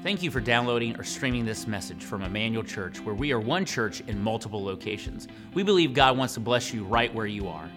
Thank you for downloading or streaming this message from Emmanuel Church, where we are one church in multiple locations. We believe God wants to bless you right where you are.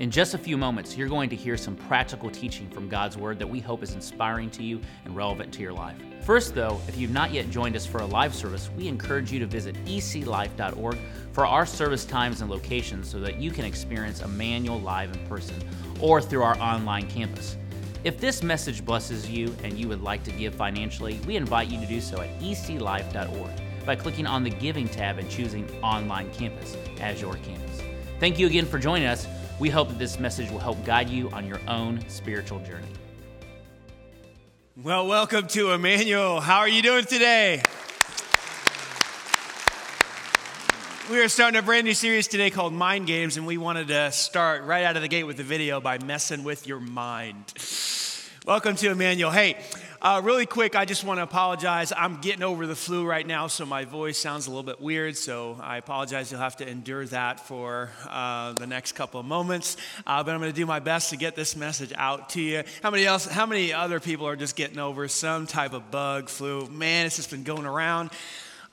In just a few moments, you're going to hear some practical teaching from God's Word that we hope is inspiring to you and relevant to your life. First, though, if you've not yet joined us for a live service, we encourage you to visit eclife.org for our service times and locations so that you can experience Emmanuel live in person or through our online campus. If this message blesses you and you would like to give financially, we invite you to do so at eclife.org by clicking on the Giving tab and choosing Online Campus as your campus. Thank you again for joining us. We hope that this message will help guide you on your own spiritual journey. Well, welcome to Emmanuel. How are you doing today? We are starting a brand new series today called Mind Games, and we wanted to start right out of the gate with the video by messing with your mind. Welcome to Emmanuel. Hey, uh, really quick, I just want to apologize. I'm getting over the flu right now, so my voice sounds a little bit weird. So I apologize. You'll have to endure that for uh, the next couple of moments. Uh, but I'm going to do my best to get this message out to you. How many else? How many other people are just getting over some type of bug, flu? Man, it's just been going around.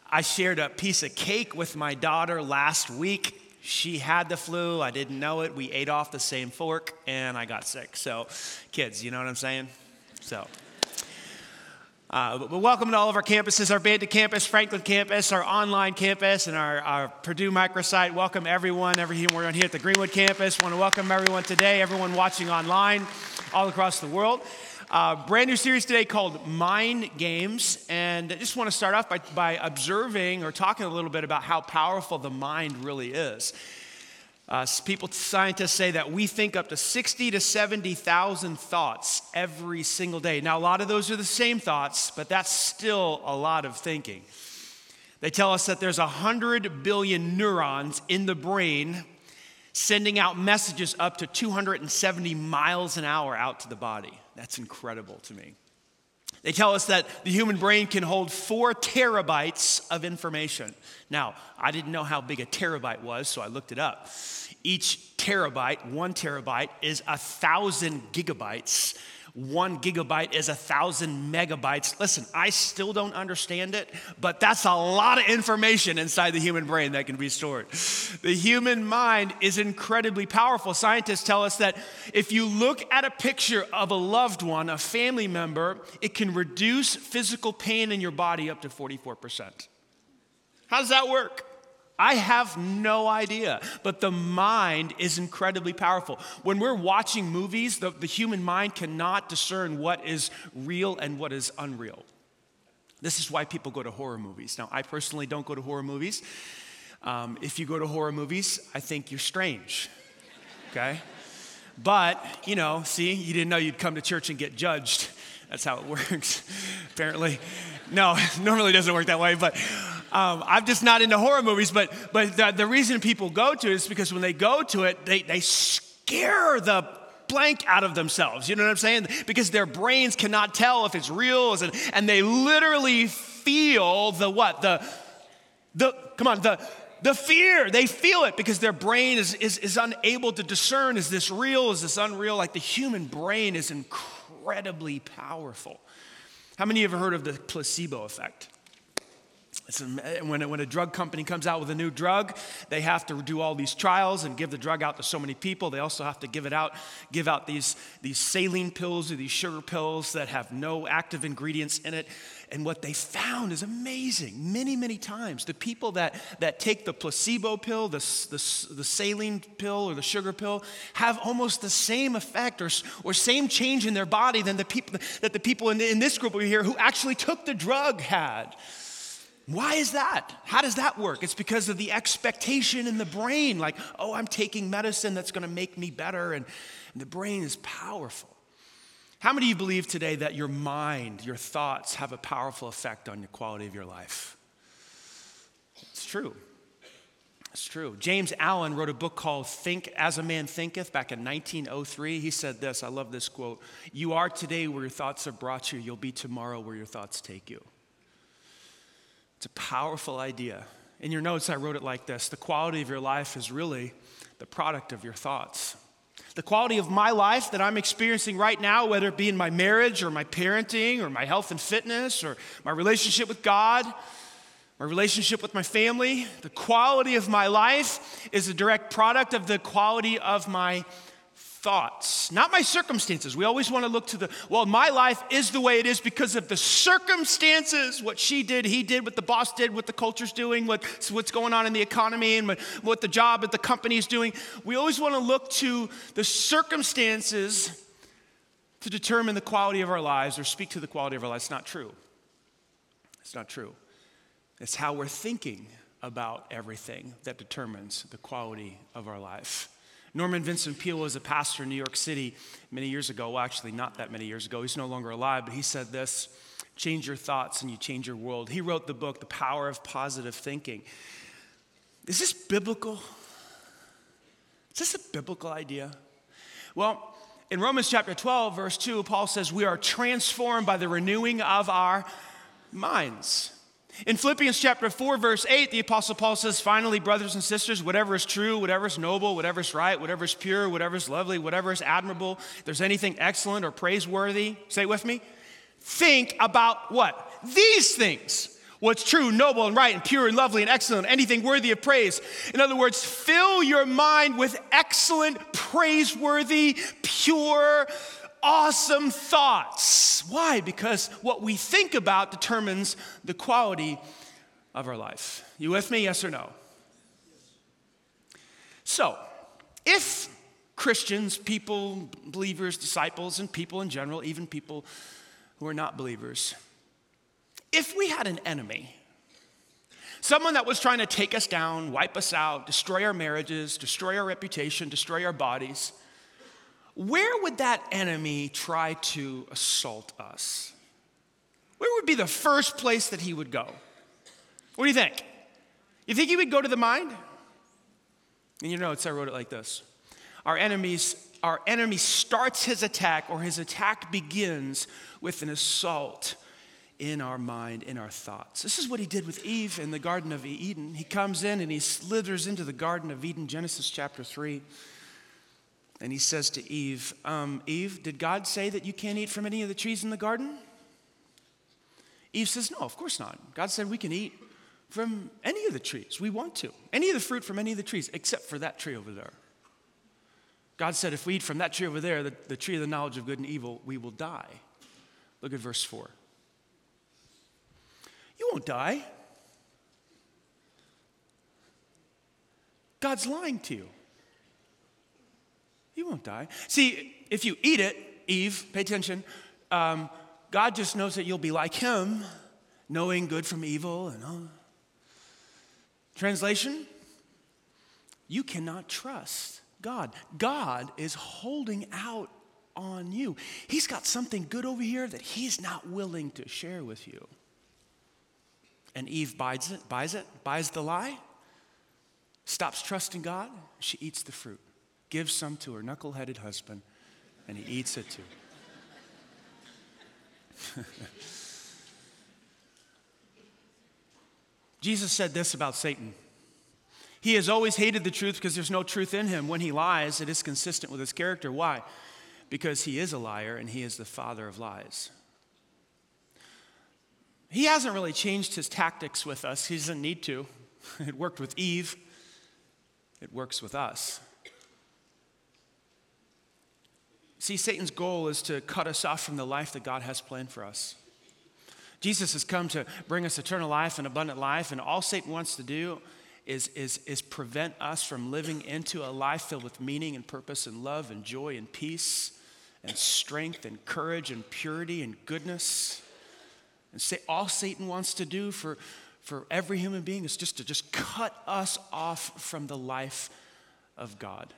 I shared a piece of cake with my daughter last week. She had the flu. I didn't know it. We ate off the same fork and I got sick. So, kids, you know what I'm saying? So, uh, but welcome to all of our campuses, our Beta campus, Franklin campus, our online campus, and our, our Purdue microsite. Welcome everyone, everyone here at the Greenwood campus. Want to welcome everyone today, everyone watching online all across the world. Uh, brand new series today called Mind Games. And I just want to start off by, by observing or talking a little bit about how powerful the mind really is. Uh, people, scientists say that we think up to 60 to 70,000 thoughts every single day. Now, a lot of those are the same thoughts, but that's still a lot of thinking. They tell us that there's 100 billion neurons in the brain sending out messages up to 270 miles an hour out to the body. That's incredible to me. They tell us that the human brain can hold four terabytes of information. Now, I didn't know how big a terabyte was, so I looked it up. Each terabyte, one terabyte, is a thousand gigabytes one gigabyte is a thousand megabytes. Listen, I still don't understand it, but that's a lot of information inside the human brain that can be stored. The human mind is incredibly powerful. Scientists tell us that if you look at a picture of a loved one, a family member, it can reduce physical pain in your body up to 44%. How does that work? I have no idea, but the mind is incredibly powerful. When we're watching movies, the, the, human mind cannot discern what is real and what is unreal. This is why people go to horror movies. Now, I personally don't go to horror movies. Um, if you go to horror movies, I think you're strange, okay? But, you know, see, you didn't know you'd come to church and get judged. That's how it works, apparently. No, normally doesn't work that way, but um, I'm just not into horror movies. But, but the, the reason people go to it is because when they go to it, they, they scare the blank out of themselves. You know what I'm saying? Because their brains cannot tell if it's real, and they literally feel the what? The, the, come on, the, the fear. They feel it because their brain is, is, is unable to discern is this real, is this unreal? Like the human brain is incredibly powerful. How many of you have heard of the placebo effect? When, a, when a drug company comes out with a new drug, they have to do all these trials and give the drug out to so many people. They also have to give it out, give out these, these saline pills or these sugar pills that have no active ingredients in it. And what they found is amazing. Many, many times, the people that, that take the placebo pill, the, the, the saline pill, or the sugar pill have almost the same effect or, or same change in their body than the people that the people in, in this group over here who actually took the drug had. Why is that? How does that work? It's because of the expectation in the brain, like, oh, I'm taking medicine that's going to make me better, and, and the brain is powerful. How many of you believe today that your mind, your thoughts have a powerful effect on the quality of your life? It's true. It's true. James Allen wrote a book called Think as a Man Thinketh back in 1903. He said this I love this quote You are today where your thoughts have brought you, you'll be tomorrow where your thoughts take you. It's a powerful idea. In your notes, I wrote it like this The quality of your life is really the product of your thoughts. The quality of my life that I'm experiencing right now, whether it be in my marriage or my parenting or my health and fitness or my relationship with God, my relationship with my family, the quality of my life is a direct product of the quality of my thoughts, not my circumstances. We always want to look to the, well, my life is the way it is because of the circumstances, what she did, he did, what the boss did, what the culture's doing, what, what's going on in the economy, and what, what the job at the company is doing. We always want to look to the circumstances to determine the quality of our lives or speak to the quality of our lives. It's not true. It's not true. It's how we're thinking about everything that determines the quality of our life. Norman Vincent Peale was a pastor in New York City many years ago. Well, actually, not that many years ago. He's no longer alive, but he said this change your thoughts and you change your world. He wrote the book, The Power of Positive Thinking. Is this biblical? Is this a biblical idea? Well, in Romans chapter 12, verse 2, Paul says, We are transformed by the renewing of our minds. In Philippians chapter 4, verse 8, the Apostle Paul says, Finally, brothers and sisters, whatever is true, whatever is noble, whatever is right, whatever is pure, whatever is lovely, whatever is admirable, if there's anything excellent or praiseworthy, say it with me. Think about what? These things. What's true, noble, and right, and pure, and lovely, and excellent, anything worthy of praise. In other words, fill your mind with excellent, praiseworthy, pure, awesome thoughts. Why? Because what we think about determines the quality of our life. You with me? Yes or no? So, if Christians, people, believers, disciples, and people in general, even people who are not believers, if we had an enemy, someone that was trying to take us down, wipe us out, destroy our marriages, destroy our reputation, destroy our bodies, where would that enemy try to assault us? Where would be the first place that he would go? What do you think? You think he would go to the mind? In your notes, I wrote it like this Our enemies, our enemy starts his attack, or his attack begins with an assault in our mind, in our thoughts. This is what he did with Eve in the Garden of Eden. He comes in and he slithers into the Garden of Eden, Genesis chapter 3. And he says to Eve, um, Eve, did God say that you can't eat from any of the trees in the garden? Eve says, No, of course not. God said we can eat from any of the trees we want to, any of the fruit from any of the trees, except for that tree over there. God said, if we eat from that tree over there, the, the tree of the knowledge of good and evil, we will die. Look at verse 4. You won't die. God's lying to you. You won't die. See, if you eat it, Eve, pay attention, um, God just knows that you'll be like him, knowing good from evil and all. Translation You cannot trust God. God is holding out on you. He's got something good over here that he's not willing to share with you. And Eve buys it, buys it, buys the lie, stops trusting God, she eats the fruit gives some to her knuckle-headed husband, and he eats it too. Jesus said this about Satan. He has always hated the truth because there's no truth in him. When he lies, it is consistent with his character. Why? Because he is a liar and he is the father of lies. He hasn't really changed his tactics with us. He doesn't need to. It worked with Eve, it works with us. See, Satan's goal is to cut us off from the life that God has planned for us. Jesus has come to bring us eternal life and abundant life, and all Satan wants to do is, is, is prevent us from living into a life filled with meaning and purpose and love and joy and peace and strength and courage and purity and goodness. And say all Satan wants to do for, for every human being is just to just cut us off from the life of God.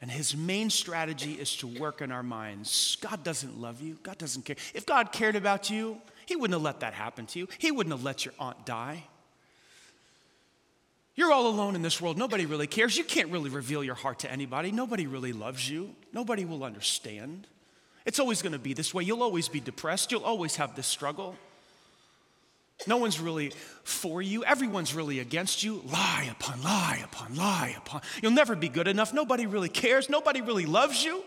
And his main strategy is to work in our minds. God doesn't love you. God doesn't care. If God cared about you, he wouldn't have let that happen to you. He wouldn't have let your aunt die. You're all alone in this world. Nobody really cares. You can't really reveal your heart to anybody. Nobody really loves you. Nobody will understand. It's always going to be this way. You'll always be depressed. You'll always have this struggle. No one's really for you. Everyone's really against you. Lie upon lie upon lie upon. You'll never be good enough. Nobody really cares. Nobody really loves you.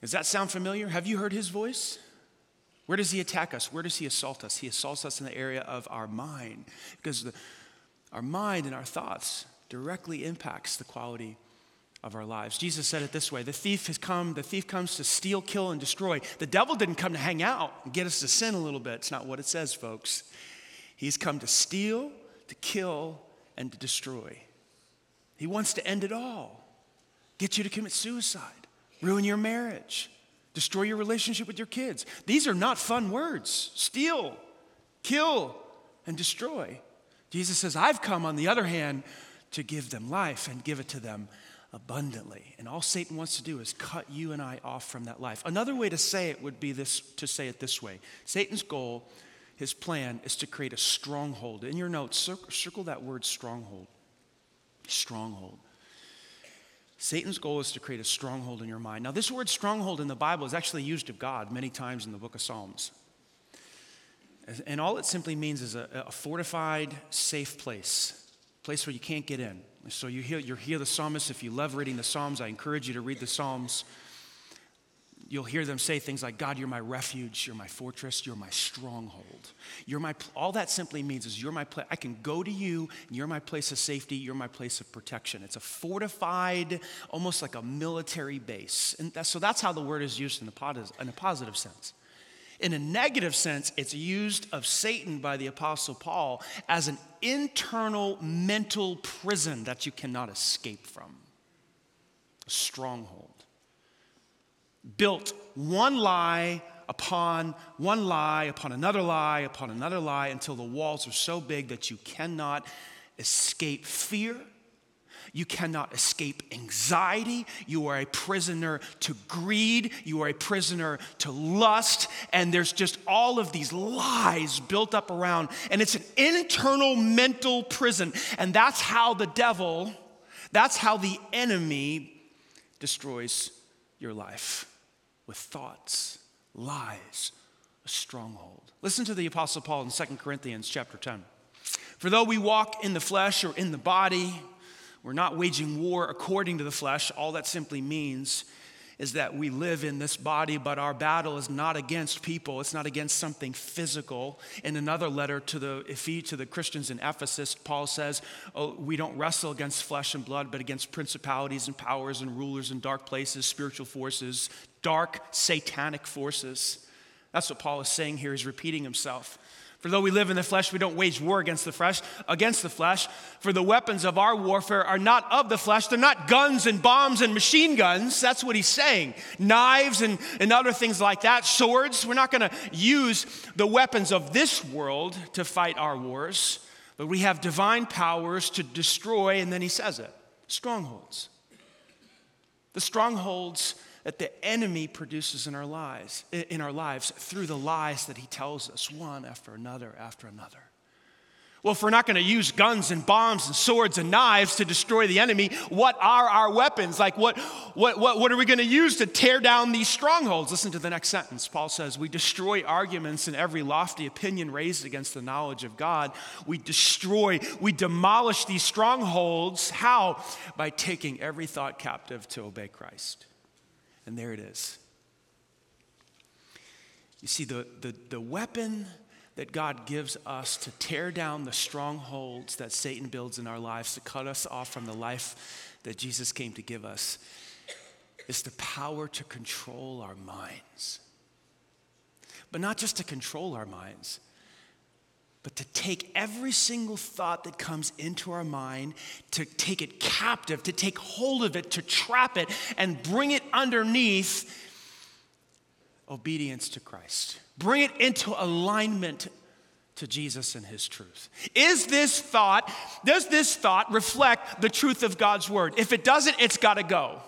Does that sound familiar? Have you heard his voice? Where does he attack us? Where does he assault us? He assaults us in the area of our mind because the, our mind and our thoughts directly impacts the quality of our lives. Jesus said it this way, the thief has come, the thief comes to steal, kill and destroy. The devil didn't come to hang out and get us to sin a little bit. It's not what it says, folks. He's come to steal, to kill and to destroy. He wants to end it all. Get you to commit suicide, ruin your marriage, destroy your relationship with your kids. These are not fun words. Steal, kill and destroy. Jesus says, I've come on the other hand to give them life and give it to them abundantly. And all Satan wants to do is cut you and I off from that life. Another way to say it would be this to say it this way. Satan's goal, his plan is to create a stronghold. In your notes, circle, that word stronghold. Stronghold. Satan's goal is to create a stronghold in your mind. Now, this word stronghold in the Bible is actually used of God many times in the book of Psalms. And all it simply means is a, a fortified, safe place, place where you can't get in. So you hear, you hear the psalmist. If you love reading the Psalms, I encourage you to read the Psalms. You'll hear them say things like, God, you're my refuge, you're my fortress, you're my stronghold. You're my, all that simply means is you're my place. I can go to you, and you're my place of safety, you're my place of protection. It's a fortified, almost like a military base. And so that's how the word is used in, the, in a positive sense. In a negative sense, it's used of Satan by the Apostle Paul as an internal mental prison that you cannot escape from. A stronghold. Built one lie upon one lie, upon another lie, upon another lie, until the walls are so big that you cannot escape fear you cannot escape anxiety. You are a prisoner to greed. You are a prisoner to lust. And there's just all of these lies built up around. And it's an internal mental prison. And that's how the devil, that's how the enemy destroys your life with thoughts, lies, a stronghold. Listen to the Apostle Paul in 2 Corinthians chapter 10. For though we walk in the flesh or in the body, we're not waging war according to the flesh. All that simply means is that we live in this body, but our battle is not against people. It's not against something physical. In another letter to the to the Christians in Ephesus, Paul says, oh, "We don't wrestle against flesh and blood, but against principalities and powers and rulers in dark places, spiritual forces, dark satanic forces." That's what Paul is saying here. He's repeating himself. For though we live in the flesh, we don't wage war against the flesh, against the flesh. For the weapons of our warfare are not of the flesh. They're not guns and bombs and machine guns. That's what he's saying. Knives and, and other things like that, swords. We're not going to use the weapons of this world to fight our wars, but we have divine powers to destroy, and then he says it strongholds. The strongholds that the enemy produces in our lives, in our lives through the lies that he tells us, one after another after another. Well, if we're not going to use guns and bombs and swords and knives to destroy the enemy, what are our weapons? Like, what, what, what, what are we going to use to tear down these strongholds? Listen to the next sentence. Paul says, We destroy arguments and every lofty opinion raised against the knowledge of God. We destroy, we demolish these strongholds. How? By taking every thought captive to obey Christ. And there it is. You see, the, the, the weapon that God gives us to tear down the strongholds that Satan builds in our lives, to cut us off from the life that Jesus came to give us, is the power to control our minds. But not just to control our minds, but to take every single thought that comes into our mind, to take it captive, to take hold of it, to trap it, and bring it underneath obedience to Christ. Bring it into alignment to Jesus and his truth. Is this thought, does this thought reflect the truth of God's word? If it doesn't, it's got to go.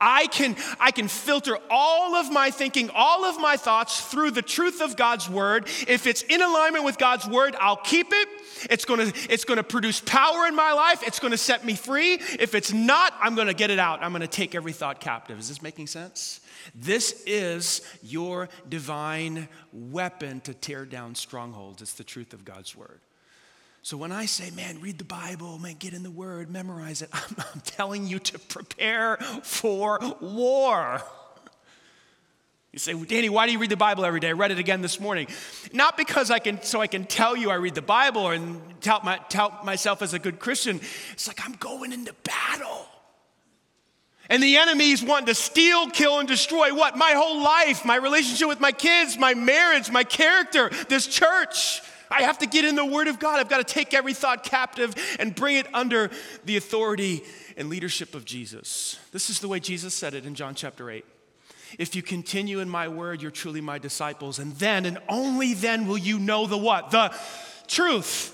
I can, I can filter all of my thinking, all of my thoughts through the truth of God's word. If it's in alignment with God's word, I'll keep it. It's gonna, it's gonna produce power in my life. It's gonna set me free. If it's not, I'm gonna get it out. I'm gonna take every thought captive. Is this making sense? This is your divine weapon to tear down strongholds. It's the truth of God's word. So when I say, man, read the Bible, man, get in the Word, memorize it, I'm, I'm telling you to prepare for war. You say, Danny, why do you read the Bible every day? I read it again this morning. Not because I can, so I can tell you I read the Bible and tout, my, tout myself as a good Christian. It's like I'm going into battle. And the enemy's wanting to steal, kill, and destroy what? My whole life, my relationship with my kids, my marriage, my character, this church. I have to get in the Word of God. I've got to take every thought captive and bring it under the authority and leadership of Jesus. This is the way Jesus said it in John chapter 8. If you continue in my word, you're truly my disciples. And then, and only then, will you know the what? The truth.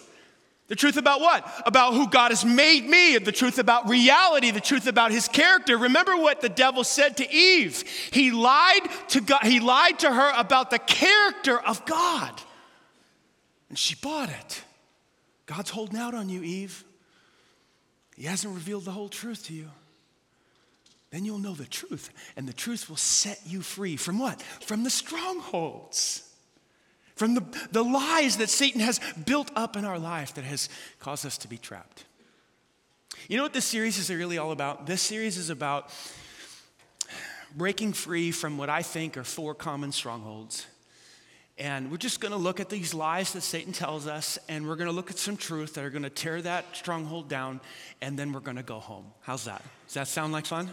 The truth about what? About who God has made me, the truth about reality, the truth about his character. Remember what the devil said to Eve. He lied to God, he lied to her about the character of God. And she bought it. God's holding out on you, Eve. He hasn't revealed the whole truth to you. Then you'll know the truth, and the truth will set you free from what? From the strongholds, from the, the lies that Satan has built up in our life that has caused us to be trapped. You know what this series is really all about? This series is about breaking free from what I think are four common strongholds and we're just going to look at these lies that Satan tells us, and we're going to look at some truth that are going to tear that stronghold down, and then we're going to go home. How's that? Does that sound like fun?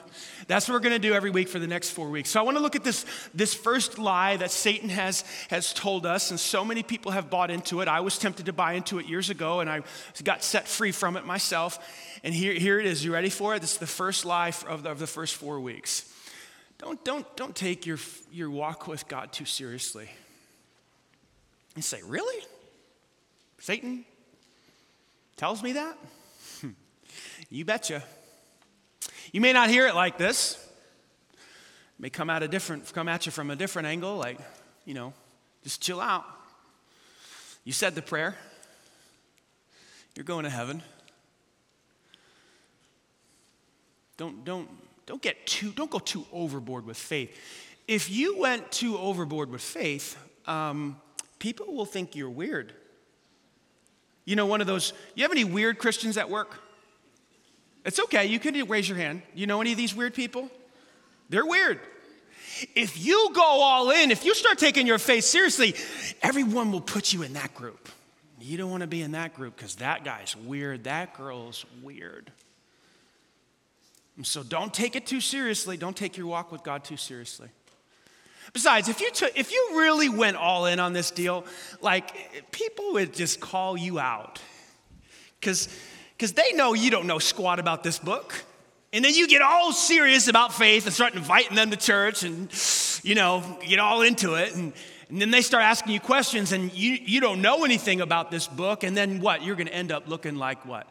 That's what we're going to do every week for the next four weeks. So I want to look at this, this first lie that Satan has, has told us, and so many people have bought into it. I was tempted to buy into it years ago, and I got set free from it myself. And here, here it is. You ready for it? This is the first lie of the, of the first four weeks. Don't, don't, don't take your, your walk with God too seriously. Say, Really? Satan tells me that? you betcha. You may not hear it like this. It may come out a different, come at you from a different angle, like, you know, just chill out. You said the prayer. You're going to heaven. Don't, don't, don't get too, don't go too overboard with faith. If you went too overboard with faith, um, people will think you're weird. You know, one of those, you have any weird Christians at work? It's okay, you can raise your hand. You know any of these weird people? They're weird. If you go all in, if you start taking your faith seriously, everyone will put you in that group. You don't want to be in that group because that guy's weird, that girl's weird. so don't take it too seriously. Don't take your walk with God too seriously. Besides, if you, took, if you really went all in on this deal, like people would just call you out because they know you don't know squat about this book. And then you get all serious about faith and start inviting them to church and, you know, get all into it. And, and then they start asking you questions and you, you don't know anything about this book. And then what? You're going to end up looking like what?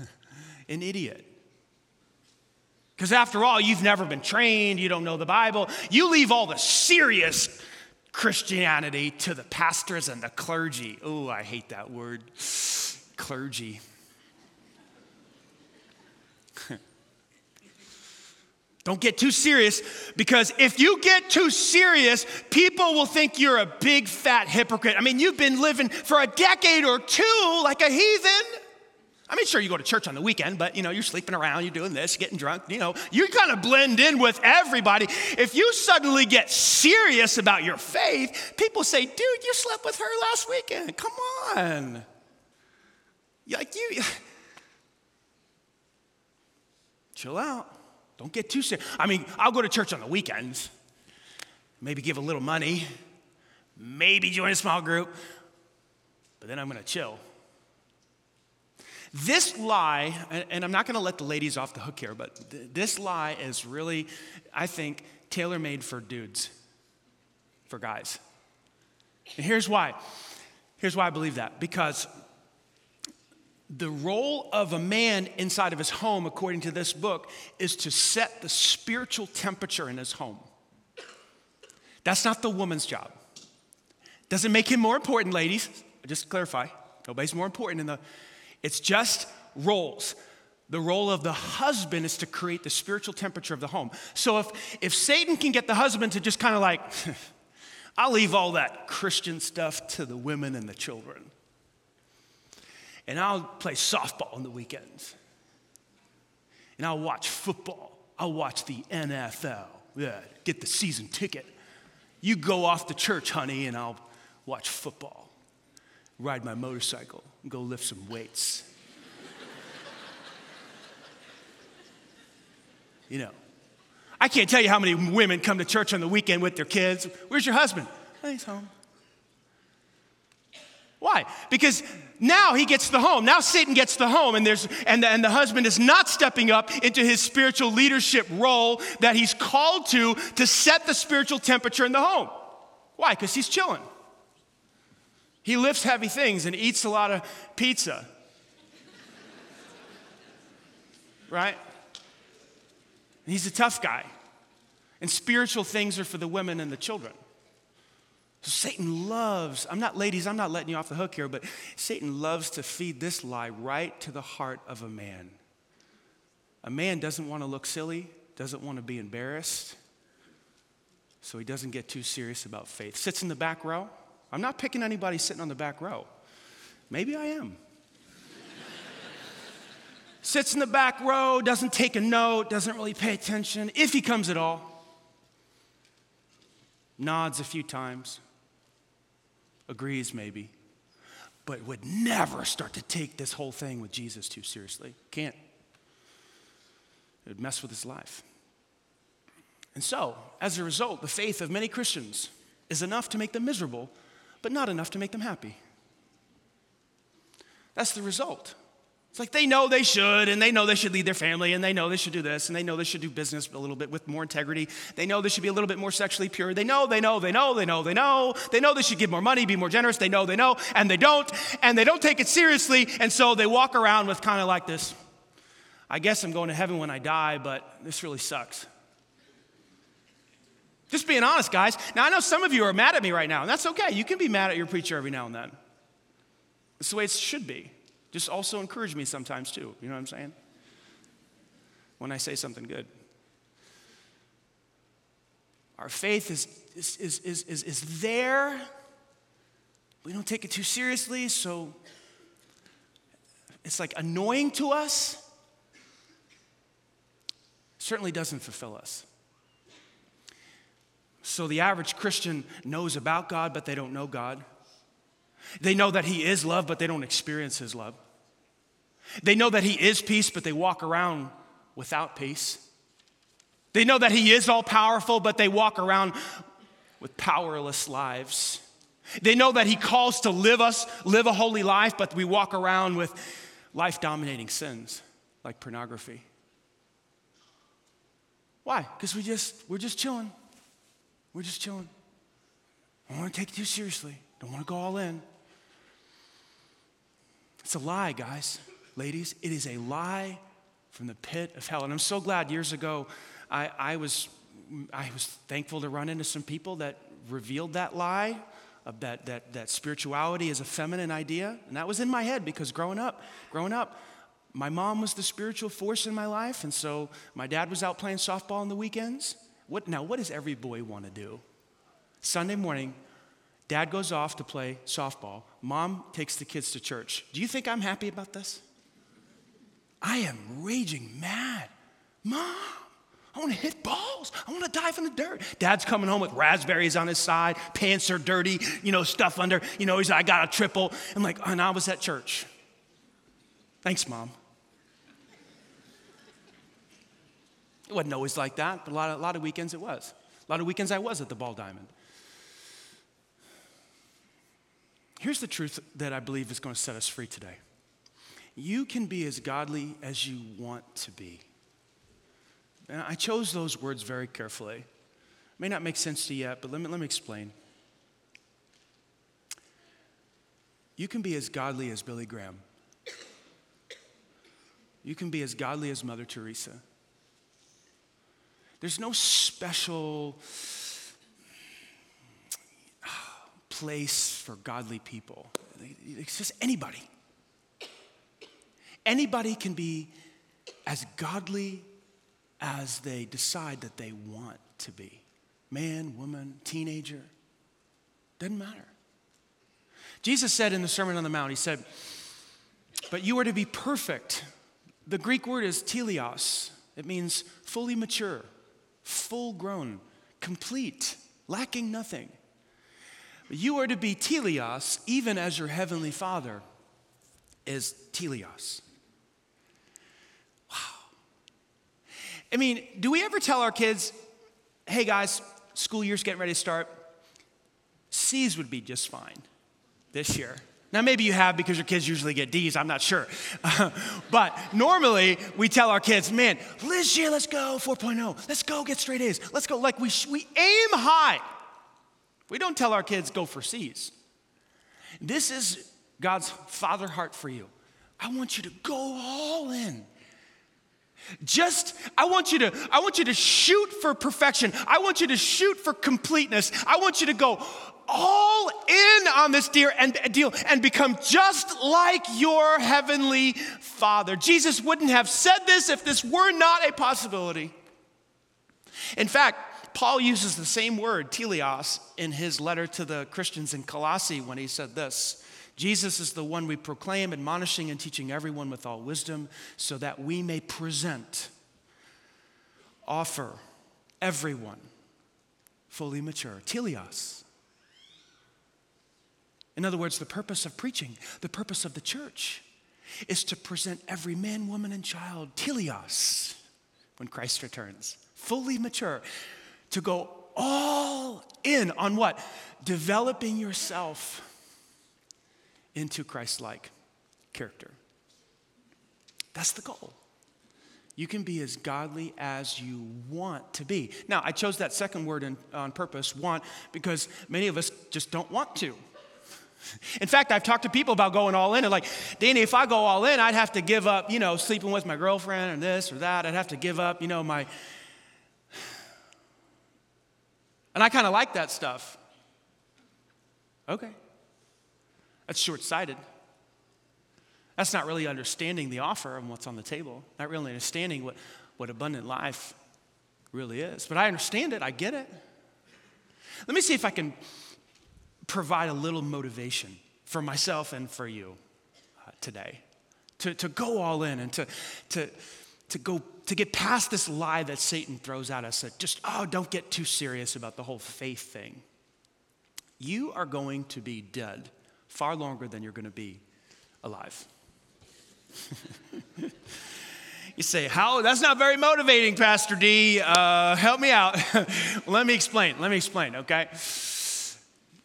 An idiot. Because after all, you've never been trained, you don't know the Bible. You leave all the serious Christianity to the pastors and the clergy. Oh, I hate that word clergy. Don't get too serious because if you get too serious, people will think you're a big fat hypocrite. I mean, you've been living for a decade or two like a heathen. I mean, sure, you go to church on the weekend, but you know, you're sleeping around, you're doing this, getting drunk, you know, you kind of blend in with everybody. If you suddenly get serious about your faith, people say, dude, you slept with her last weekend. Come on. Like you chill out. Don't get too serious. I mean, I'll go to church on the weekends, maybe give a little money, maybe join a small group, but then I'm gonna chill. This lie, and I'm not going to let the ladies off the hook here, but this lie is really, I think, tailor made for dudes, for guys. And here's why. Here's why I believe that. Because the role of a man inside of his home, according to this book, is to set the spiritual temperature in his home. That's not the woman's job. Doesn't make him more important, ladies. Just to clarify, nobody's more important in the. It's just roles. The role of the husband is to create the spiritual temperature of the home. So if, if Satan can get the husband to just kind of like, I'll leave all that Christian stuff to the women and the children and I'll play softball on the weekends. And I'll watch football. I'll watch the NFL. Yeah, get the season ticket. You go off to church, honey, and I'll watch football. Ride my motorcycle and go lift some weights. you know, I can't tell you how many women come to church on the weekend with their kids. Where's your husband? Oh, he's home. Why? Because now he gets the home. Now Satan gets the home, and, there's, and, the, and the husband is not stepping up into his spiritual leadership role that he's called to to set the spiritual temperature in the home. Why? Because he's chilling. He lifts heavy things and eats a lot of pizza. right? He's a tough guy. And spiritual things are for the women and the children. So Satan loves, I'm not, ladies, I'm not letting you off the hook here, but Satan loves to feed this lie right to the heart of a man. A man doesn't want to look silly, doesn't want to be embarrassed, so he doesn't get too serious about faith. Sits in the back row. I'm not picking anybody sitting on the back row. Maybe I am. Sits in the back row, doesn't take a note, doesn't really pay attention, if he comes at all. Nods a few times agrees maybe, but would never start to take this whole thing with Jesus too seriously. Can't. It would mess with his life. And so, as a result, the faith of many Christians is enough to make them miserable, but not enough to make them happy. That's the result. It's like they know they should, and they know they should lead their family, and they know they should do this, and they know they should do business a little bit with more integrity. They know they should be a little bit more sexually pure. They know, they know, they know, they know, they know. They know they should give more money, be more generous. They know, they know, and they don't, and they don't take it seriously, and so they walk around with kind of like this I guess I'm going to heaven when I die, but this really sucks. Just being honest, guys. Now, I know some of you are mad at me right now, and that's okay. You can be mad at your preacher every now and then. It's the way it should be. Just also encourage me sometimes too. You know what I'm saying? When I say something good. Our faith is, is, is, is, is, is there. We don't take it too seriously, so it's like annoying to us. Certainly doesn't fulfill us. So the average Christian knows about God, but they don't know God. They know that He is love, but they don't experience His love. They know that He is peace, but they walk around without peace. They know that He is all powerful, but they walk around with powerless lives. They know that He calls to live us, live a holy life, but we walk around with life dominating sins like pornography. Why? Because we just, we're just chilling. We're just chilling. I don't want to take it too seriously. Don't want to go all in. It's a lie, guys, ladies. It is a lie from the pit of hell. And I'm so glad years ago I, I, was, I was thankful to run into some people that revealed that lie of that, that, that spirituality is a feminine idea. And that was in my head because growing up, growing up, my mom was the spiritual force in my life. And so my dad was out playing softball on the weekends. What, now, what does every boy want to do? Sunday morning, Dad goes off to play softball. Mom takes the kids to church. Do you think I'm happy about this? I am raging mad. Mom, I want to hit balls. I want to dive in the dirt. Dad's coming home with raspberries on his side, pants are dirty, you know, stuff under. You know, he's like, I got a triple. I'm like, oh, and I was at church. Thanks, Mom. It wasn't always like that, but a lot of, a lot of weekends it was. A lot of weekends I was at the Ball Diamond. Here's the truth that I believe is going to set us free today you can be as godly as you want to be. And I chose those words very carefully. It may not make sense to you yet, but let me, let me explain. You can be as godly as Billy Graham. You can be as godly as Mother Teresa. There's no special ah, place for godly people. It's just anybody. Anybody can be as godly as they decide that they want to be man, woman, teenager. Doesn't matter. Jesus said in the Sermon on the Mount, He said, But you are to be perfect. The Greek word is teleos, it means fully mature, full grown, complete, lacking nothing. You are to be teleos, even as your heavenly Father is teleos. Wow. I mean, do we ever tell our kids, hey guys, school year's getting ready to start? C's would be just fine this year. Now, maybe you have because your kids usually get D's, I'm not sure. but normally we tell our kids, man, this year let's go 4.0. Let's go get straight A's. Let's go. Like we, we aim high. We don't tell our kids go for C's. This is God's father heart for you. I want you to go all in. Just I want you to I want you to shoot for perfection. I want you to shoot for completeness. I want you to go all in on this deal and uh, deal and become just like your heavenly Father. Jesus wouldn't have said this if this were not a possibility. In fact, Paul uses the same word, teleos, in his letter to the Christians in Colossae when he said this Jesus is the one we proclaim, admonishing and teaching everyone with all wisdom, so that we may present, offer everyone fully mature. Teleos. In other words, the purpose of preaching, the purpose of the church, is to present every man, woman, and child, teleos, when Christ returns, fully mature to go all in on what? Developing yourself into Christ like character. That's the goal. You can be as godly as you want to be. Now, I chose that second word in, on purpose, want, because many of us just don't want to. In fact, I've talked to people about going all in and like, Danny, if I go all in, I'd have to give up, you know, sleeping with my girlfriend or this or that. I'd have to give up, you know, my and I kind of like that stuff. Okay. That's short sighted. That's not really understanding the offer and what's on the table, not really understanding what, what abundant life really is. But I understand it, I get it. Let me see if I can provide a little motivation for myself and for you uh, today to, to go all in and to, to, to go to get past this lie that Satan throws at us that just, oh, don't get too serious about the whole faith thing. You are going to be dead far longer than you're going to be alive. you say, How? That's not very motivating, Pastor D. Uh, help me out. Let me explain. Let me explain, okay?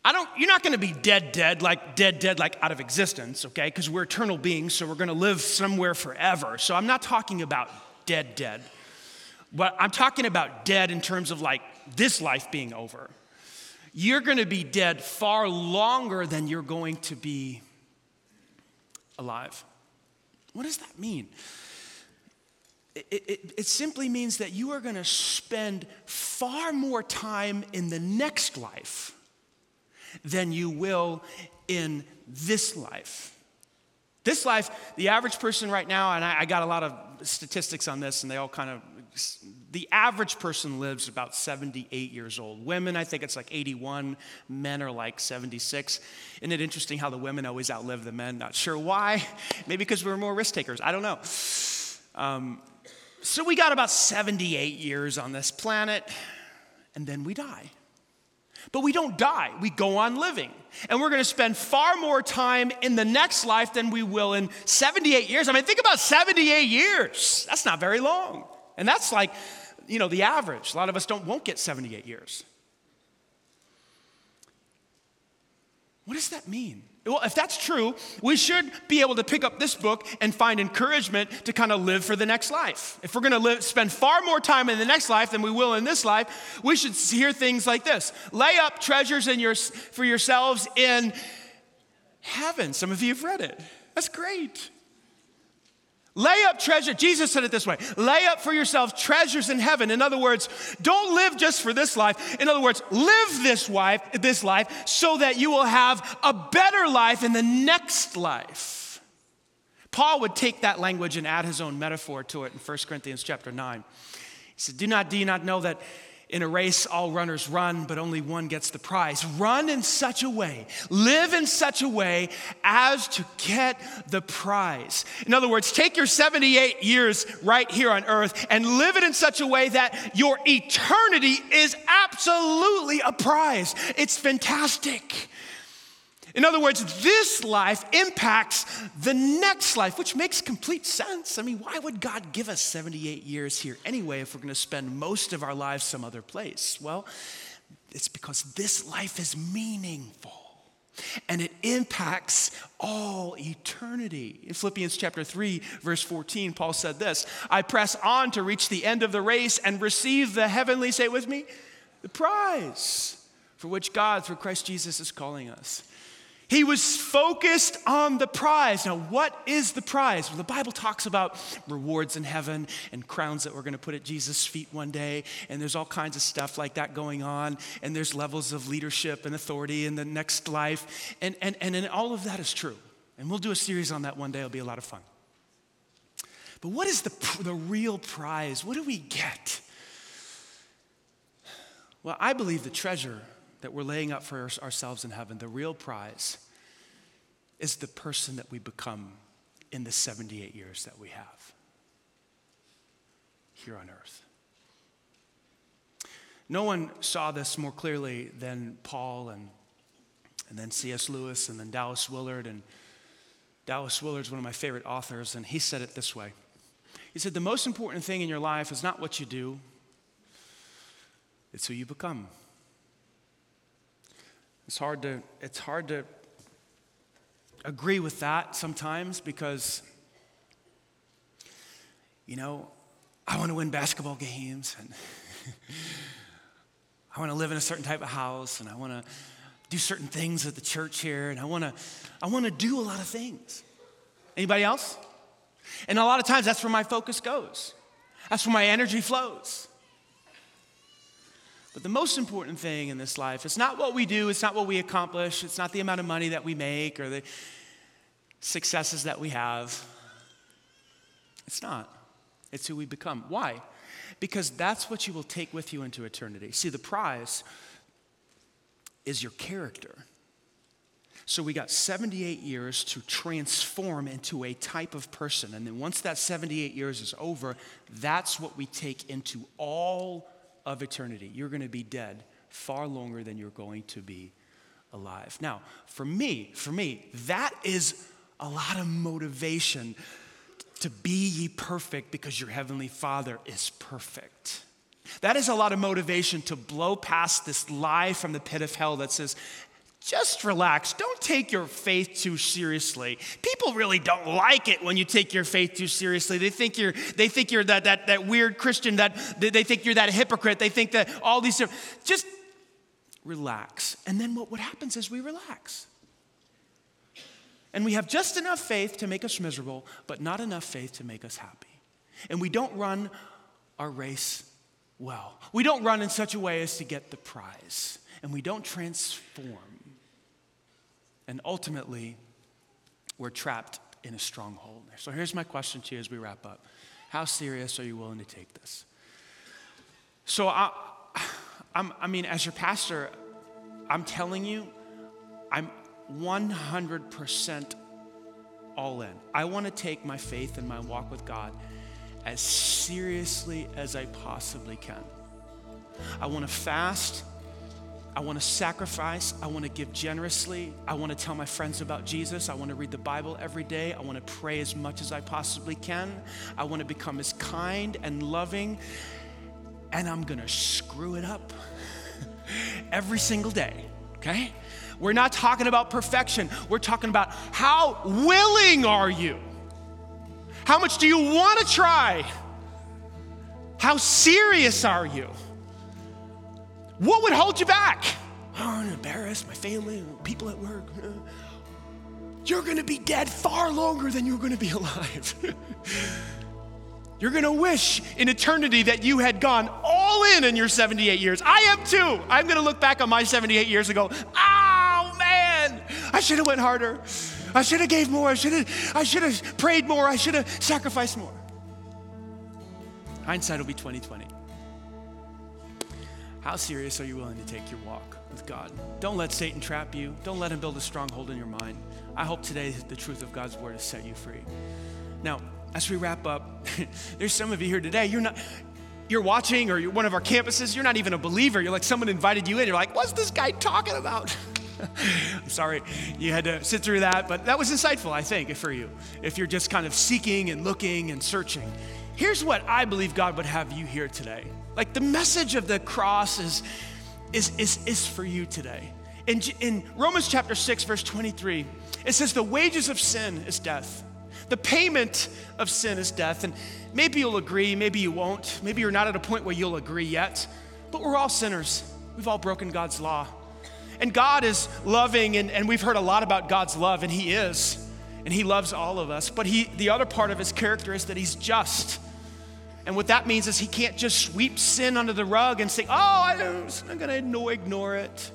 I don't, you're not going to be dead, dead, like dead, dead, like out of existence, okay? Because we're eternal beings, so we're going to live somewhere forever. So I'm not talking about dead, dead. But I'm talking about dead in terms of like this life being over. You're going to be dead far longer than you're going to be alive. What does that mean? It, it, it, simply means that you are going to spend far more time in the next life than you will in this life. This life, the average person right now, and I, got a lot of statistics on this, and they all kind of, the average person lives about 78 years old. Women, I think it's like 81. Men are like 76. Isn't it interesting how the women always outlive the men? Not sure why. Maybe because we're more risk takers. I don't know. Um, so we got about 78 years on this planet, and then we die. But we don't die, we go on living. And we're gonna spend far more time in the next life than we will in 78 years. I mean, think about 78 years. That's not very long. And that's like, you know, the average. A lot of us don't won't get 78 years. What does that mean? Well, if that's true, we should be able to pick up this book and find encouragement to kind of live for the next life. If we're going to live, spend far more time in the next life than we will in this life, we should hear things like this Lay up treasures in your, for yourselves in heaven. Some of you have read it. That's great. Lay up treasure. Jesus said it this way lay up for yourselves treasures in heaven. In other words, don't live just for this life. In other words, live this life, this life so that you will have a better life in the next life. Paul would take that language and add his own metaphor to it in 1 Corinthians chapter 9. He said, Do not, do you not know that in a race, all runners run, but only one gets the prize. Run in such a way, live in such a way as to get the prize. In other words, take your 78 years right here on earth and live it in such a way that your eternity is absolutely a prize. It's fantastic. In other words, this life impacts the next life, which makes complete sense. I mean, why would God give us 78 years here anyway if we're going to spend most of our lives some other place? Well, it's because this life is meaningful and it impacts all eternity. In Philippians chapter 3, verse 14, Paul said this I press on to reach the end of the race and receive the heavenly, say with me, the prize for which God, through Christ Jesus, is calling us. He was focused on the prize. Now, what is the prize? Well, the Bible talks about rewards in heaven and crowns that we're going to put at Jesus' feet one day. And there's all kinds of stuff like that going on. And there's levels of leadership and authority in the next life. And, and, and, and all of that is true. And we'll do a series on that one day. It'll be a lot of fun. But what is the, the real prize? What do we get? Well, I believe the treasure that we're laying up for ourselves in heaven, the real prize, is the person that we become in the 78 years that we have here on earth. No one saw this more clearly than Paul and, and then C.S. Lewis and then Dallas Willard. And Dallas Willard is one of my favorite authors, and he said it this way He said, The most important thing in your life is not what you do, it's who you become. It's hard to, it's hard to agree with that sometimes because, you know, I want to win basketball games and I want to live in a certain type of house and I want to do certain things at the church here and I want to I want to do a lot of things. Anybody else? And a lot of times that's where my focus goes. That's where my energy flows. But the most important thing in this life is not what we do, it's not what we accomplish, it's not the amount of money that we make or the successes that we have. It's not. It's who we become. Why? Because that's what you will take with you into eternity. See, the prize is your character. So we got 78 years to transform into a type of person. And then once that 78 years is over, that's what we take into all of eternity. You're going to be dead far longer than you're going to be alive. Now, for me, for me, that is a lot of motivation to be ye perfect because your heavenly Father is perfect. That is a lot of motivation to blow past this lie from the pit of hell that says, just relax. Don't take your faith too seriously. People really don't like it when you take your faith too seriously. They think you're, they think you're that, that, that weird Christian, that they think you're that hypocrite. They think that all these just relax. And then what, what happens is we relax. And we have just enough faith to make us miserable, but not enough faith to make us happy. And we don't run our race well. We don't run in such a way as to get the prize. And we don't transform and ultimately, we're trapped in a stronghold. So here's my question to you as we wrap up How serious are you willing to take this? So, I, I'm, I mean, as your pastor, I'm telling you, I'm 100% all in. I want to take my faith and my walk with God as seriously as I possibly can. I want to fast I want to sacrifice. I want to give generously. I want to tell my friends about Jesus. I want to read the Bible every day. I want to pray as much as I possibly can. I want to become as kind and loving. And I'm going to screw it up every single day, okay? We're not talking about perfection. We're talking about how willing are you? How much do you want to try? How serious are you? What would hold you back? I'm embarrassed, my family, people at work. you're to be dead far longer than you're to be alive. you're to wish in eternity that you had gone all in in your 78 years. I am too. I'm to look back on my 78 years and go, oh man, I should have went harder. I should have gave more. I should have I should have prayed more. I should have sacrificed more. Hindsight will be 2020. How serious are you willing to take your walk with God? Don't let Satan trap you. Don't let him build a stronghold in your mind. I hope today the truth of God's word has set you free. Now, as we wrap up, there's some of you here today, you're not you're watching or you're one of our campuses, you're not even a believer. You're like someone invited you in. You're like, "What's this guy talking about?" I'm sorry you had to sit through that, but that was insightful, I think, for you. If you're just kind of seeking and looking and searching. Here's what I believe God would have you hear today. Like the message of the cross is, is, is, is for you today. In, in Romans chapter 6, verse 23, it says, The wages of sin is death. The payment of sin is death. And maybe you'll agree, maybe you won't. Maybe you're not at a point where you'll agree yet. But we're all sinners. We've all broken God's law. And God is loving, and, and we've heard a lot about God's love, and He is. And He loves all of us. But he, the other part of His character is that He's just. And what that means is he can't just sweep sin under the rug and say, oh, I am going to ignore it.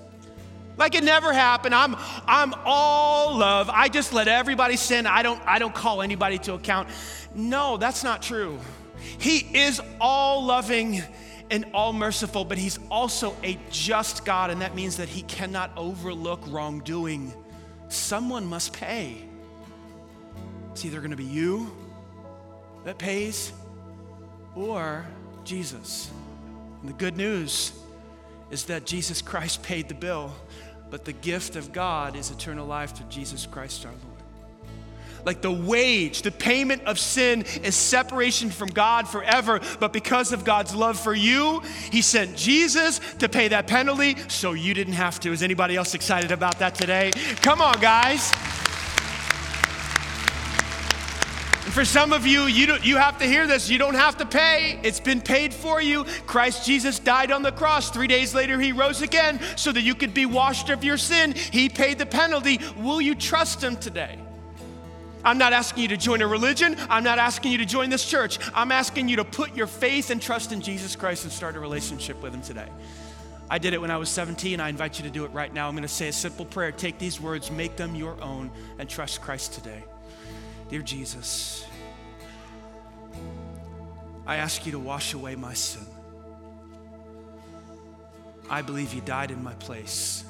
Like it never happened. I'm, I'm all love. I just let everybody sin. I don't, I don't call anybody to account. No, that's not true. He is all loving and all merciful, but he's also a just God, and that means that he cannot overlook wrongdoing. Someone must pay. It's either going to be you that pays or Jesus. And the good news is that Jesus Christ paid the bill, but the gift of God is eternal life through Jesus Christ our Lord. Like the wage, the payment of sin is separation from God forever, but because of God's love for you, He sent Jesus to pay that penalty so you didn't have to. Is anybody else excited about that today? Come on, guys. And for some of you, you, you have to hear this. You don't have to pay, it's been paid for you. Christ Jesus died on the cross. Three days later, he rose again so that you could be washed of your sin. He paid the penalty. Will you trust him today? I'm not asking you to join a religion. I'm not asking you to join this church. I'm asking you to put your faith and trust in Jesus Christ and start a relationship with him today. I did it when I was 17. I invite you to do it right now. I'm going to say a simple prayer. Take these words, make them your own, and trust Christ today. Dear Jesus, I ask you to wash away my sin. I believe you died in my place.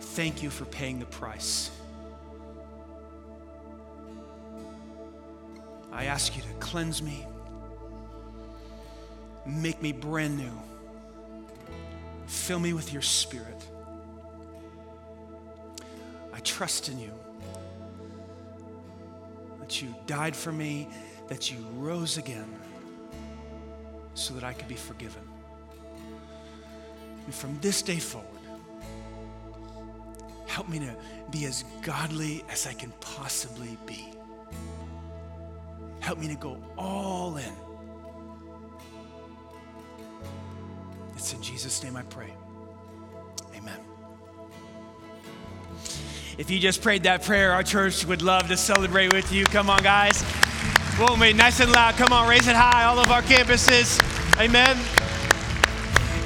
Thank you for paying the price. I ask you to cleanse me, make me brand new, fill me with your spirit. I trust in you. That you died for me, that you rose again so that I could be forgiven. And from this day forward, help me to be as godly as I can possibly be. Help me to go all in. It's in Jesus' name I pray. If you just prayed that prayer, our church would love to celebrate with you. Come on, guys. Whoa, mate, nice and loud. Come on, raise it high, all of our campuses. Amen.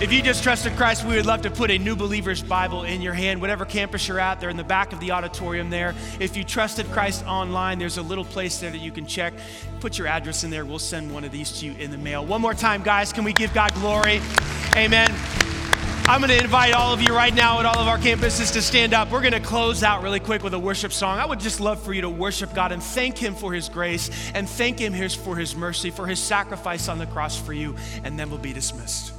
If you just trusted Christ, we would love to put a New Believer's Bible in your hand, whatever campus you're at. They're in the back of the auditorium there. If you trusted Christ online, there's a little place there that you can check. Put your address in there. We'll send one of these to you in the mail. One more time, guys, can we give God glory? Amen. I'm going to invite all of you right now at all of our campuses to stand up. We're going to close out really quick with a worship song. I would just love for you to worship God and thank Him for His grace and thank Him for His mercy, for His sacrifice on the cross for you, and then we'll be dismissed.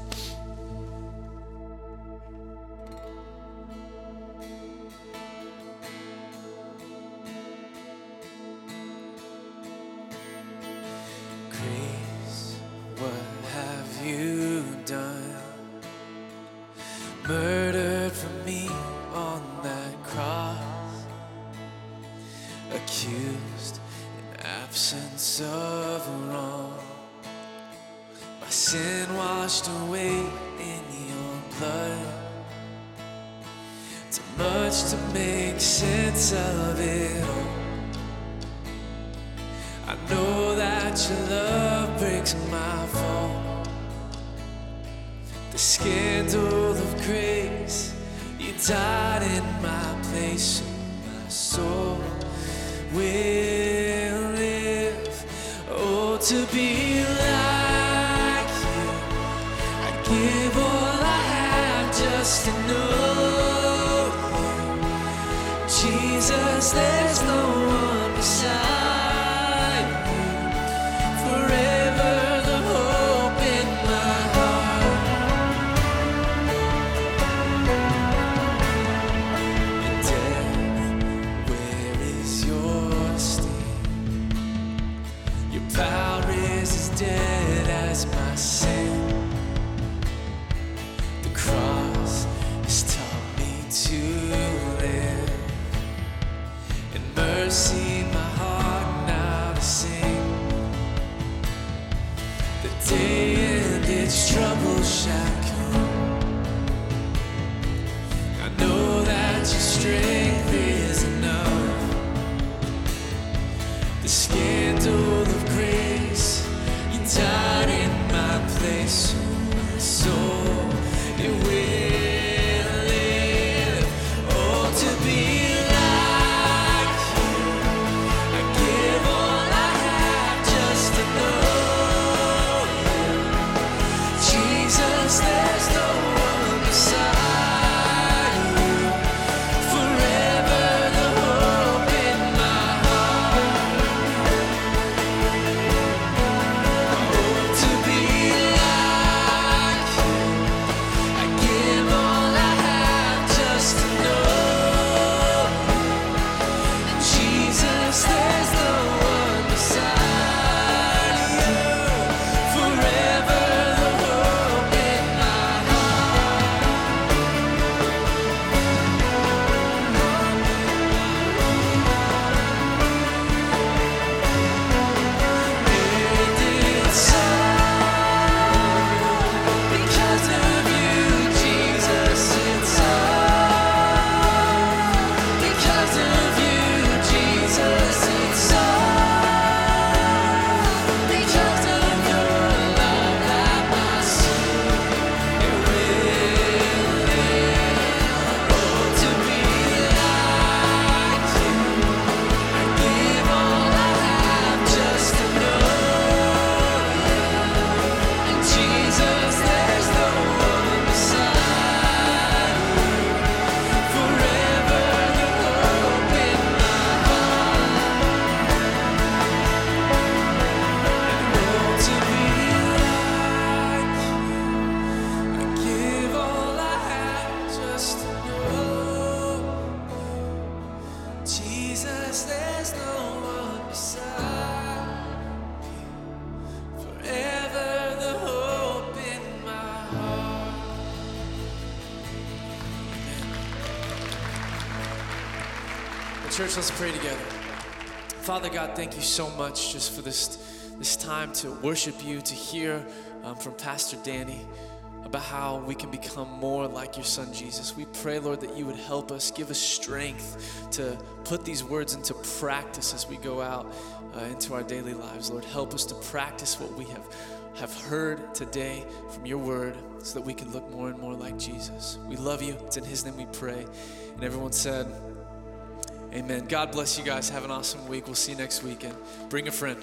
The scandal of grace, you died in my place, so my soul will live. Oh, to be like you, I'd give all I have just to know you. Jesus, there's no thank you so much just for this, this time to worship you, to hear um, from Pastor Danny about how we can become more like your son Jesus. We pray, Lord, that you would help us, give us strength to put these words into practice as we go out uh, into our daily lives. Lord, help us to practice what we have, have heard today from your word so that we can look more and more like Jesus. We love you. It's in his name we pray. And everyone said, Amen. God bless you guys. Have an awesome week. We'll see you next weekend. Bring a friend.